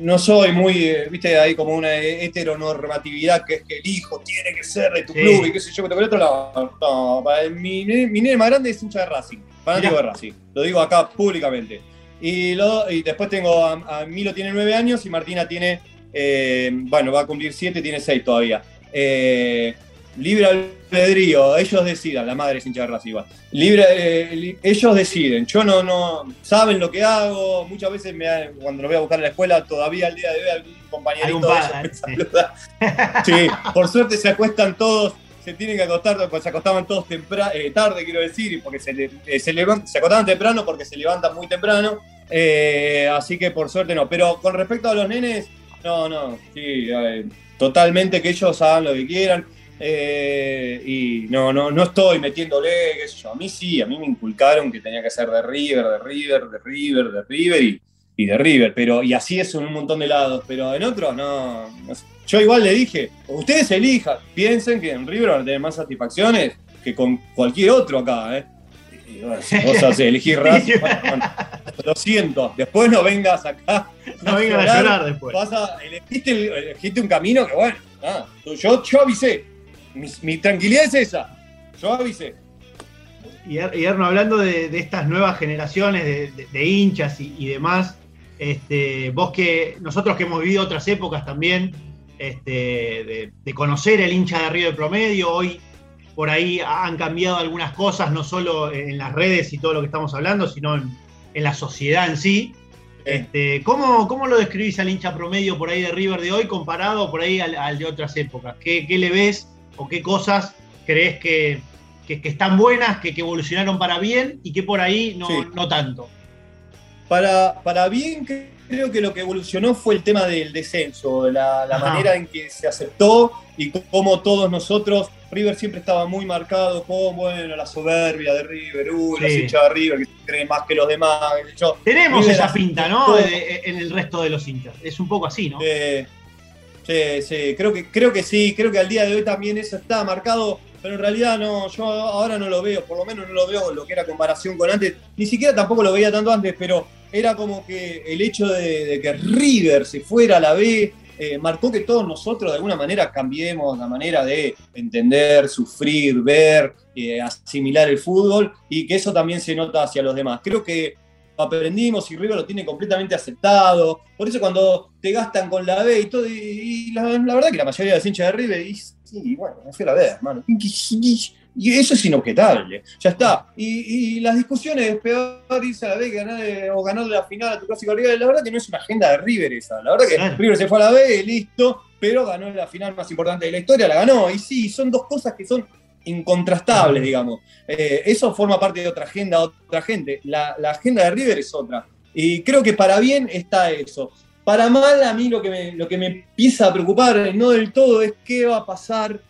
no soy muy, eh, viste, hay como una heteronormatividad que es que el hijo tiene que ser de tu Sí. club y qué sé yo, que por el otro lado, no, para mi, nene- mi nene más grande es hincha de Racing, fanático de Racing, lo digo acá públicamente. Y, lo- y después tengo a, a Milo tiene nueve años y Martina tiene, eh, bueno, va a cumplir siete, tiene seis todavía. Eh, libre albedrío, ellos decidan, la madre es hincha de Racing igual. Libre, eh, li- ellos deciden, yo no, no, saben lo que hago, muchas veces me, cuando los voy a buscar a la escuela, todavía al día de hoy algún compañerito de ellos me saluda. Sí, por suerte se acuestan todos, se tienen que acostar, pues se acostaban todos tempra- eh, tarde, quiero decir, porque se, le- eh, se, se acostaban temprano porque se levantan muy temprano, eh, así que por suerte no. Pero con respecto a los nenes, no, no, sí, totalmente que ellos hagan lo que quieran. Eh, y no, no, no estoy metiéndole, qué sé yo. A mí sí, a mí me inculcaron que tenía que ser de River, de River, de River, de River y, y de River, pero y así es en un montón de lados, pero en otros no, no sé. Yo igual le dije, ustedes elijan, piensen que en River van a tener más satisfacciones que con cualquier otro acá, ¿eh? Y bueno, si vos haces elegir Racing, bueno, bueno, lo siento, después no vengas acá. No vengan a llorar después. Vas a, elegiste, el- elegiste un camino que bueno, nada, yo, yo avisé, mi, mi tranquilidad es esa, yo avisé. Y, y Erno, hablando de, de estas nuevas generaciones de, de- de hinchas y, y demás, este, vos que nosotros que hemos vivido otras épocas también, este, de, de conocer el hincha de River promedio, hoy por ahí han cambiado algunas cosas, no solo en las redes y todo lo que estamos hablando, sino en, en la sociedad en sí. Este, ¿cómo, ¿Cómo lo describís al hincha promedio por ahí de River de hoy comparado por ahí al, al de otras épocas? ¿Qué, qué le ves o qué cosas crees que, que- que están buenas, que, que evolucionaron para bien y que por ahí no, Sí. no tanto? Para, para bien, creo que lo que evolucionó fue el tema del descenso, la, la manera en que se aceptó y cómo todos nosotros, River siempre estaba muy marcado con, bueno, la soberbia de River, uy, los Sí. hinchas de River que se creen más que los demás, yo. Tenemos River esa pinta, ¿no? en el resto de los hinchas. Es un poco así, ¿no? Eh, sí, sí, creo que, creo que sí, creo que al día de hoy también eso está marcado, pero en realidad no, yo ahora no lo veo, por lo menos no lo veo lo que era comparación con antes, ni siquiera tampoco lo veía tanto antes, pero era como que el hecho de, que River se fuera a la B eh, marcó que todos nosotros de alguna manera cambiemos la manera de entender, sufrir, ver, eh, asimilar el fútbol y que eso también se nota hacia los demás. Creo que aprendimos y River lo tiene completamente aceptado. Por eso cuando te gastan con la B y todo, y, y la, la verdad que la mayoría de los hinchas de River, y, sí, bueno, me fui a la B, hermano. Y eso es inobjetable, ya está. Y, y las discusiones es peor irse a la B que ganar, eh, o ganar la final a tu clásico rival. La verdad que no es una agenda de River esa. La verdad que Claro. River se fue a la B, listo, pero ganó la final más importante de la historia, la ganó. Y sí, son dos cosas que son incontrastables, digamos. Eh, eso forma parte de otra agenda, otra gente. La, la agenda de River es otra. Y creo que para bien está eso. Para mal, a mí lo que me, lo que me empieza a preocupar, no del todo, es qué va a pasar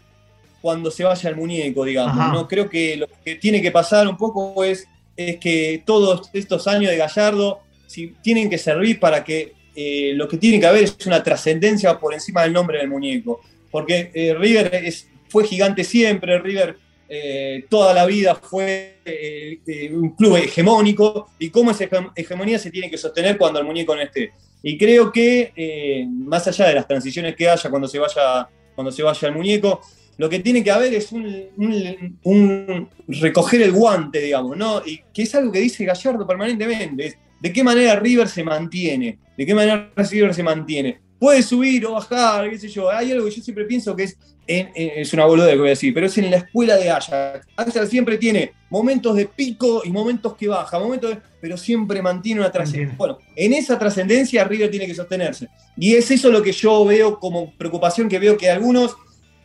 cuando se vaya el muñeco, digamos. Ajá. ¿no? Creo que lo que tiene que pasar un poco es, es que todos estos años de Gallardo si, tienen que servir para que eh, lo que tiene que haber es una trascendencia por encima del nombre del muñeco. Porque eh, River es, fue gigante siempre, River eh, toda la vida fue eh, eh, un club hegemónico y cómo esa hege- hegemonía se tiene que sostener cuando el muñeco no esté. Y creo que más allá de las transiciones que haya cuando se vaya, cuando se vaya el muñeco, lo que tiene que haber es un, recoger el guante, digamos, ¿no? Y que es algo que dice Gallardo permanentemente, de qué manera River se mantiene, de qué manera River se mantiene. Puede subir o bajar, qué sé yo. Hay algo que yo siempre pienso que es, en- en- es una boludez que voy a decir, pero es en la escuela de Ajax. Ajax siempre tiene momentos de pico y momentos que baja, momentos de- pero siempre mantiene una trascendencia. Bueno, en esa trascendencia River tiene que sostenerse. Y es eso lo que yo veo como preocupación, que veo que algunos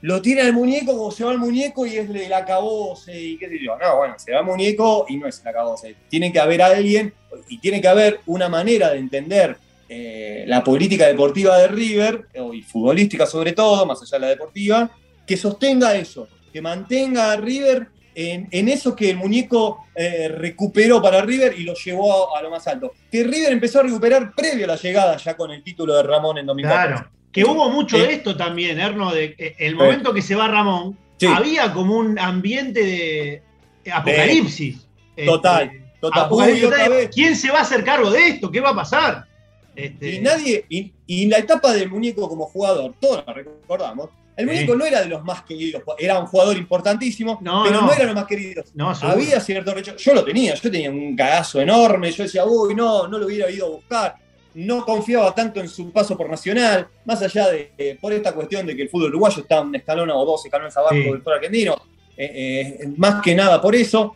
lo tiran al muñeco como se va el muñeco y es el acabose y qué sé yo. No, bueno, se va el muñeco y no es el acabose. Tiene que haber alguien y tiene que haber una manera de entender eh, la política deportiva de River, y futbolística sobre todo, más allá de la deportiva, que sostenga eso, que mantenga a River en, en eso que el muñeco eh, recuperó para River y lo llevó a, a lo más alto. Que River empezó a recuperar previo a la llegada ya con el título de Ramón en 2014. Claro. Que hubo mucho Eh, de esto también, Erno, de que el momento que se va Ramón, Sí. había como un ambiente de apocalipsis. Total, Este, total. apocalipsis. ¿Quién se va a hacer cargo de esto? ¿Qué va a pasar? Este, Y nadie, y, y la etapa del muñeco como jugador, todos la recordamos. El Sí. muñeco no era de los más queridos, era un jugador importantísimo, No, pero no. no. era de los más queridos. no. Había cierto rechazo. Yo lo tenía, yo tenía un cagazo enorme. Yo decía, uy, no, no lo hubiera ido a buscar. No confiaba tanto en su paso por Nacional, más allá de eh, por esta cuestión de que el fútbol uruguayo está un escalón o dos escalones abajo Sí. del fútbol argentino. Eh, eh, más que nada por eso.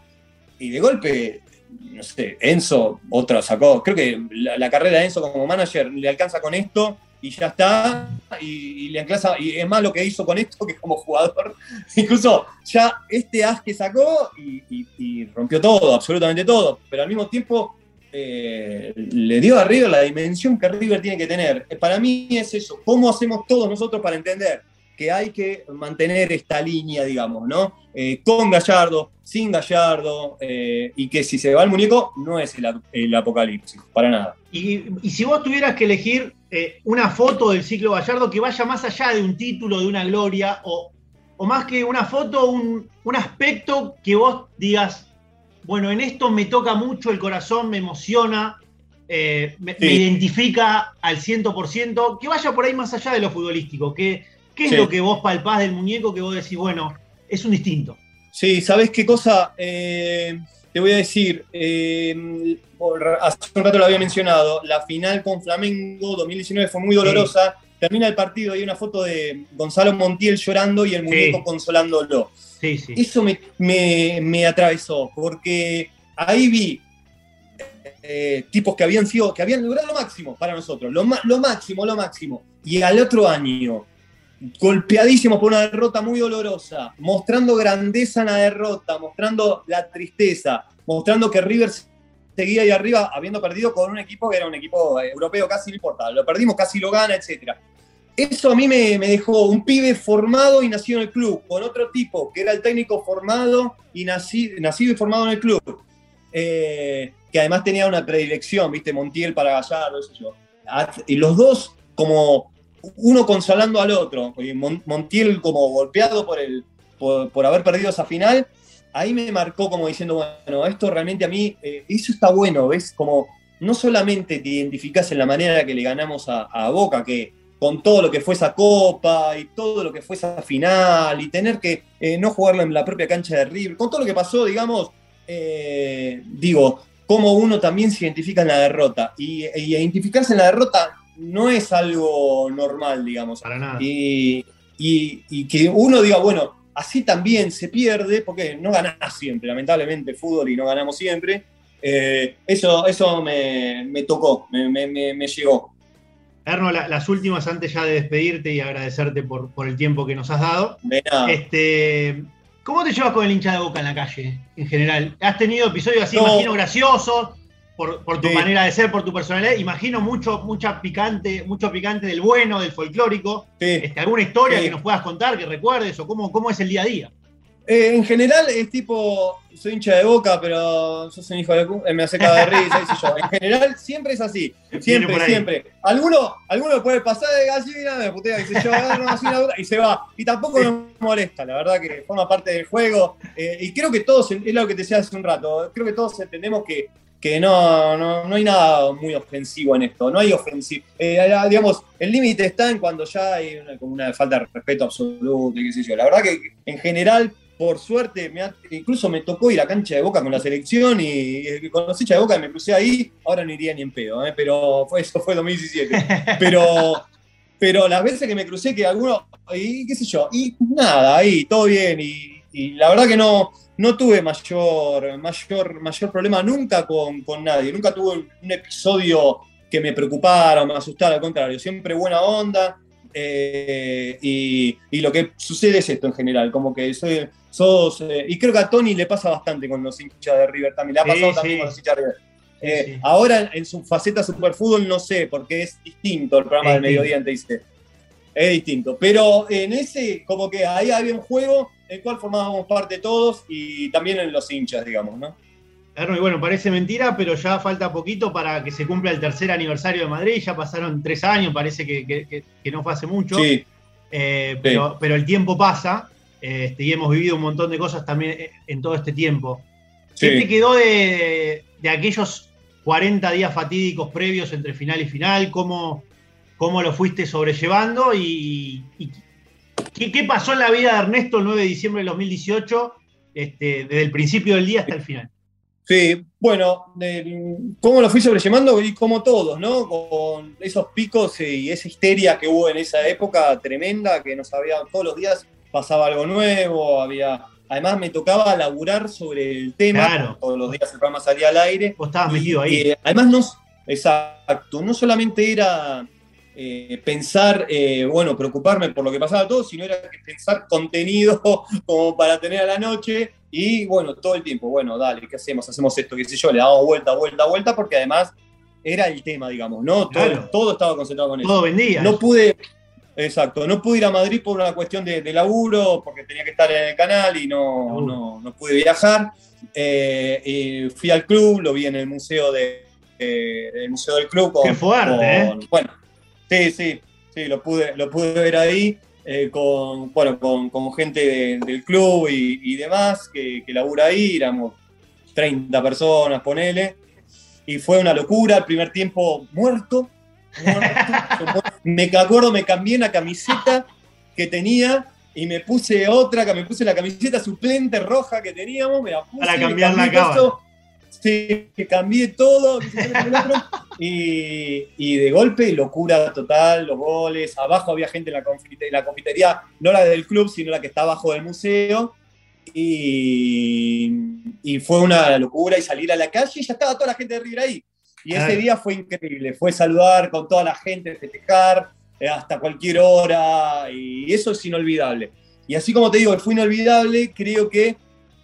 Y de golpe, no sé, Enzo, otro sacó. Creo que la, carrera de Enzo como manager le alcanza con esto y ya está. Y, le alcanza, y es más lo que hizo con esto que como jugador. Incluso ya este as que sacó y rompió todo, absolutamente todo. Pero al mismo tiempo eh, le dio a River la dimensión que River tiene que tener. Eh, Para mí es eso. ¿Cómo hacemos todos nosotros para entender que hay que mantener esta línea, digamos, ¿no? Eh, con Gallardo, sin Gallardo, eh, y que si se va el muñeco, no es el, ap- el apocalipsis, para nada. Y, y si vos tuvieras que elegir eh, una foto del ciclo Gallardo que vaya más allá de un título, de una gloria, o, o más que una foto, un, un aspecto que vos digas, bueno, en esto me toca mucho el corazón, me emociona, eh, me, Sí. me identifica al 100%, que vaya por ahí más allá de lo futbolístico. ¿Qué, es lo que vos palpás del muñeco que vos decís, bueno, es un distinto? Sí, ¿sabes qué cosa? Eh, te voy a decir, eh, hace un rato lo había mencionado, la final con Flamengo 2019 fue muy dolorosa. Termina el partido y hay una foto de Gonzalo Montiel llorando y el muñeco Sí. consolándolo. Sí, sí. Eso me, me- me atravesó, porque ahí vi eh, tipos que habían sido, que habían logrado lo máximo para nosotros, lo, lo máximo, lo máximo. Y al otro año, golpeadísimos por una derrota muy dolorosa, mostrando grandeza en la derrota, mostrando la tristeza, mostrando que River seguía ahí arriba, habiendo perdido con un equipo que era un equipo europeo, casi no importa, lo perdimos, casi lo gana, etcétera. Eso a mí me, dejó un pibe formado y nacido en el club, con otro tipo que era el técnico formado y naci- nacido y formado en el club, eh, que además tenía una predilección, viste, Montiel para Gallardo, eso yo. Y los dos como uno consolando al otro, y Mon- Montiel como golpeado por, el, por, por haber perdido esa final, ahí me marcó como diciendo, bueno, esto realmente a mí, eh, eso está bueno, ¿ves? Como no solamente te identificás en la manera que le ganamos a, Boca, que con todo lo que fue esa copa y todo lo que fue esa final y tener que eh, no jugarla en la propia cancha de River, con todo lo que pasó, digamos, eh, digo, cómo uno también se identifica en la derrota. Y, y identificarse en la derrota no es algo normal, digamos. Para nada. Y, y- y que uno diga, bueno, así también se pierde, porque no ganás siempre, lamentablemente, fútbol y no ganamos siempre. Eh, eso eso me, me tocó, me, me- me- me llegó. Erno, la- las últimas antes ya de despedirte y agradecerte por, por el tiempo que nos has dado. Este, ¿Cómo te llevas con el hincha de boca en la calle en general? ¿Has tenido episodios así, No. imagino, graciosos? Por, por tu manera de ser, por tu personalidad, imagino mucho, mucha picante, mucho picante del bueno, del folclórico. Sí. Este, ¿Alguna historia que nos puedas contar, que recuerdes, o cómo, cómo es el día a día? Eh, en general es tipo, soy hincha de boca, pero sos un hijo de cu- eh, me hace de risa, yo. En general siempre es así, siempre, siempre. Alguno, alguno puede pasar de gallina, me putea, qué sé yo, no, así una duda, y se va. Y tampoco me molesta, la verdad que forma parte del juego. eh, y creo que todos, es lo que te decía hace un rato, creo que todos entendemos que, que no, no, no hay nada muy ofensivo en esto, no hay ofensivo. Eh, digamos, el límite está en cuando ya hay una, como una falta de respeto absoluto, y qué sé yo. La verdad que en general por suerte, me ha- incluso me tocó ir a cancha de boca con la selección y, y con los hinchas de boca me crucé ahí, ahora no iría ni en pedo, ¿eh? pero fue, eso fue 2017. Pero, pero las veces que me crucé, que alguno, y qué sé yo, y nada, ahí, todo bien, y, y la verdad que no, no tuve mayor, mayor, mayor problema nunca con, con nadie, nunca tuve un, episodio que me preocupara o me asustara, al contrario, siempre buena onda. eh, y, y lo que sucede es esto en general, como que soy, sos, eh, y creo que a Tony le pasa bastante con los hinchas de River también, le ha pasado sí. también con los hinchas de River. Eh, sí. Ahora en su faceta superfútbol no sé, porque es distinto el programa del mediodía, te dice. Es distinto. Pero en ese, como que ahí había un juego en el cual formábamos parte todos y también en los hinchas, digamos, ¿no? Y bueno, parece mentira, pero ya falta poquito para que se cumpla el tercer aniversario de Madrid. Ya pasaron tres años, parece que, que- no fue hace mucho. Sí, Eh, pero, pero el tiempo pasa este, y hemos vivido un montón de cosas también eh, en todo este tiempo. ¿Qué sí. te quedó de, de aquellos 40 días fatídicos previos entre final y final? ¿Cómo, cómo lo fuiste sobrellevando? ¿Y, y qué, qué pasó en la vida de Ernesto el 9 de diciembre del 2018, este, desde el principio del día hasta el final? Sí, bueno, de- cómo lo fui sobrellevando y como todos, ¿no? Con esos picos y esa histeria que hubo en esa época tremenda, que no sabía, todos los días pasaba algo nuevo, había... Además me tocaba laburar sobre el tema, Claro. todos los días el programa salía al aire. Vos estabas metido ahí. eh, además, no, exacto, no solamente era eh, pensar, eh, bueno, preocuparme por lo que pasaba todo, sino era que pensar contenido como para tener a la noche y bueno, todo el tiempo, bueno, dale, ¿qué hacemos? Hacemos esto, qué sé yo, le damos vuelta, vuelta, vuelta, porque además era el tema, digamos, ¿no? Todo, Claro. todo estaba concentrado con eso. Todo vendía. No pude, exacto, no pude ir a Madrid por una cuestión de, de laburo, porque tenía que estar en el canal y no, no, no pude viajar. Eh, y fui al club, lo vi en el museo de, eh, el museo del club. Con, Qué fuerte, con- Bueno, sí, sí, sí, lo pude, lo pude ver ahí. eh, con, bueno, con, con gente de- del club y, y demás que, que labura ahí, éramos 30 personas, ponele, y fue una locura, el primer tiempo muerto, muerto. me acuerdo, me cambié una camiseta que tenía y me puse otra, que me puse la camiseta suplente roja que teníamos, me la puse. Para cambiar la cambié Sí, cambié todo. y, y de golpe, locura total, los goles. Abajo había gente en la, confite- en la confitería, no la del club, sino la que está abajo del museo. Y, y fue una locura y salir a la calle y ya estaba toda la gente de River ahí. Y ese día fue increíble, fue saludar con toda la gente, festejar eh, hasta cualquier hora y eso es inolvidable. Y así como te digo, fue inolvidable, creo que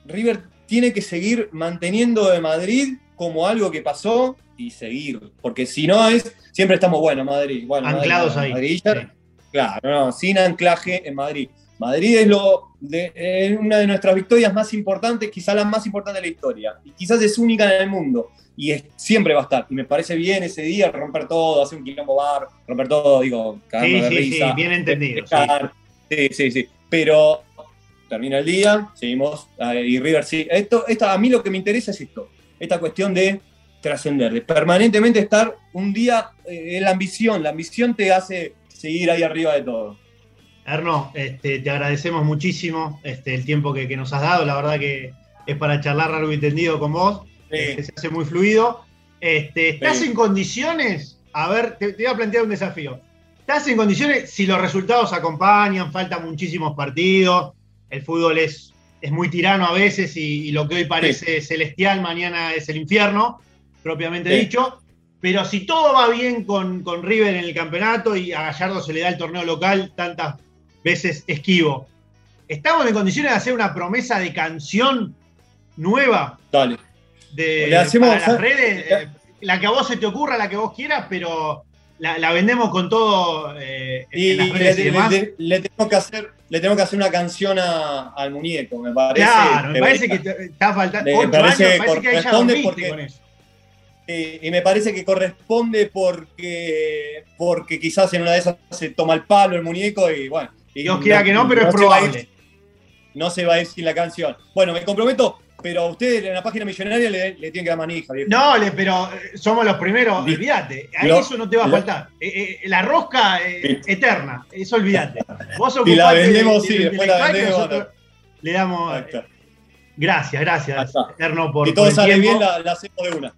River tiene que seguir manteniendo de Madrid como algo que pasó y seguir, porque si no es, siempre estamos, bueno, Madrid, bueno, Anclados ahí. Madrid, ya- Sí. Claro, no, sin anclaje en Madrid. Madrid es, lo de- es una de nuestras victorias más importantes, quizás la más importante de la historia, y quizás es única en el mundo, y es- siempre va a estar. Y me parece bien ese día romper todo, hacer un quilombo bar, romper todo, digo, cagarnos Sí, de sí, sí, bien entendido. Sí, sí, sí. Pero termina el día, seguimos, eh, y River sí. Esto, esto, a mí lo que me interesa es esto, esta cuestión de trascender, de permanentemente estar un día eh, en la ambición. La ambición te hace seguir ahí arriba de todo. Erno, este, te agradecemos muchísimo este, el tiempo que, que nos has dado. La verdad que es para charlar largo y tendido con vos. Sí. Este, se hace muy fluido. Este, ¿Estás Sí. en condiciones? A ver, te, te voy a plantear un desafío. ¿Estás en condiciones si los resultados acompañan? Faltan muchísimos partidos. El fútbol es, es muy tirano a veces y, y lo que hoy parece celestial, mañana es el infierno, propiamente Sí. dicho. Pero si todo va bien con, con River en el campeonato y a Gallardo se le da el torneo local tantas veces esquivo, ¿estamos en condiciones de hacer una promesa de canción nueva Dale. de, Le hacemos- para las redes? Eh, la que a vos se te ocurra, la que vos quieras, pero la, la vendemos con todo eh, Y, en las le, redes y le- demás. le- le tenemos que hacer, le tenemos que hacer una canción a- al muñeco, me parece. claro, me parece que te- está faltando. Me Ocho parece años, que parece corresponde porque- con eso. Eh, y me parece que corresponde porque, porque quizás en una de esas se toma el palo el muñeco y bueno. y Dios quiera que no, pero es ir- probable. no se va a ir sin la canción. Bueno, me comprometo, pero a ustedes en la página millonaria le, le tienen que dar manija. viejo. No, le- pero eh, somos los primeros, olvídate. A lo- eso no te va a lo- faltar. Eh, eh, la rosca eh, Sí. eterna, eso olvídate. Vos Y la vendemos, de- sí, de- después la vendemos, nosotros Le damos. Gracias, gracias, está. Erno, por, Si todo por sale bien, la, la hacemos de una.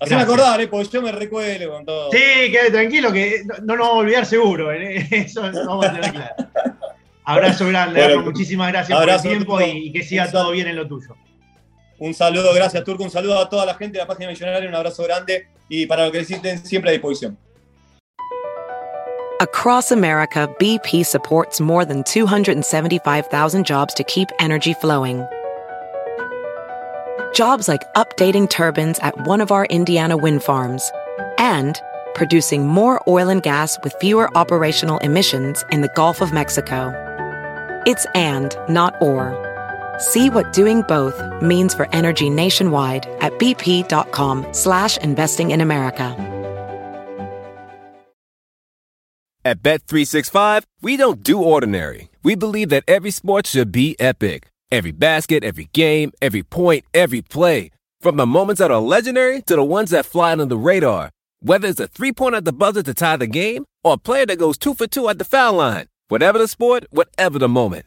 Haceme acordar, ¿eh? porque yo me recuelo con todo. Sí, quede tranquilo que no, no nos vamos a olvidar seguro. ¿eh? Eso lo vamos a tener claro. Abrazo grande, Bueno, muchísimas gracias por el tiempo y, y que siga todo bien en lo tuyo. Un saludo, gracias Turco, un saludo a toda la gente de la página millonaria, un abrazo grande y para lo que necesiten, siempre a disposición. Across America, BP supports more than 275,000 jobs to keep energy flowing. Jobs like updating turbines at one of our Indiana wind farms and producing more oil and gas with fewer operational emissions in the Gulf of Mexico. It's and, not or. See what doing both means for energy nationwide at bp.com slash investing in America. At Bet365, we don't do ordinary. We believe that every sport should be epic. Every basket, every game, every point, every play. From the moments that are legendary to the ones that fly under the radar. Whether it's a three pointer at the buzzer to tie the game or a player that goes two for two at the foul line. Whatever the sport, whatever the moment.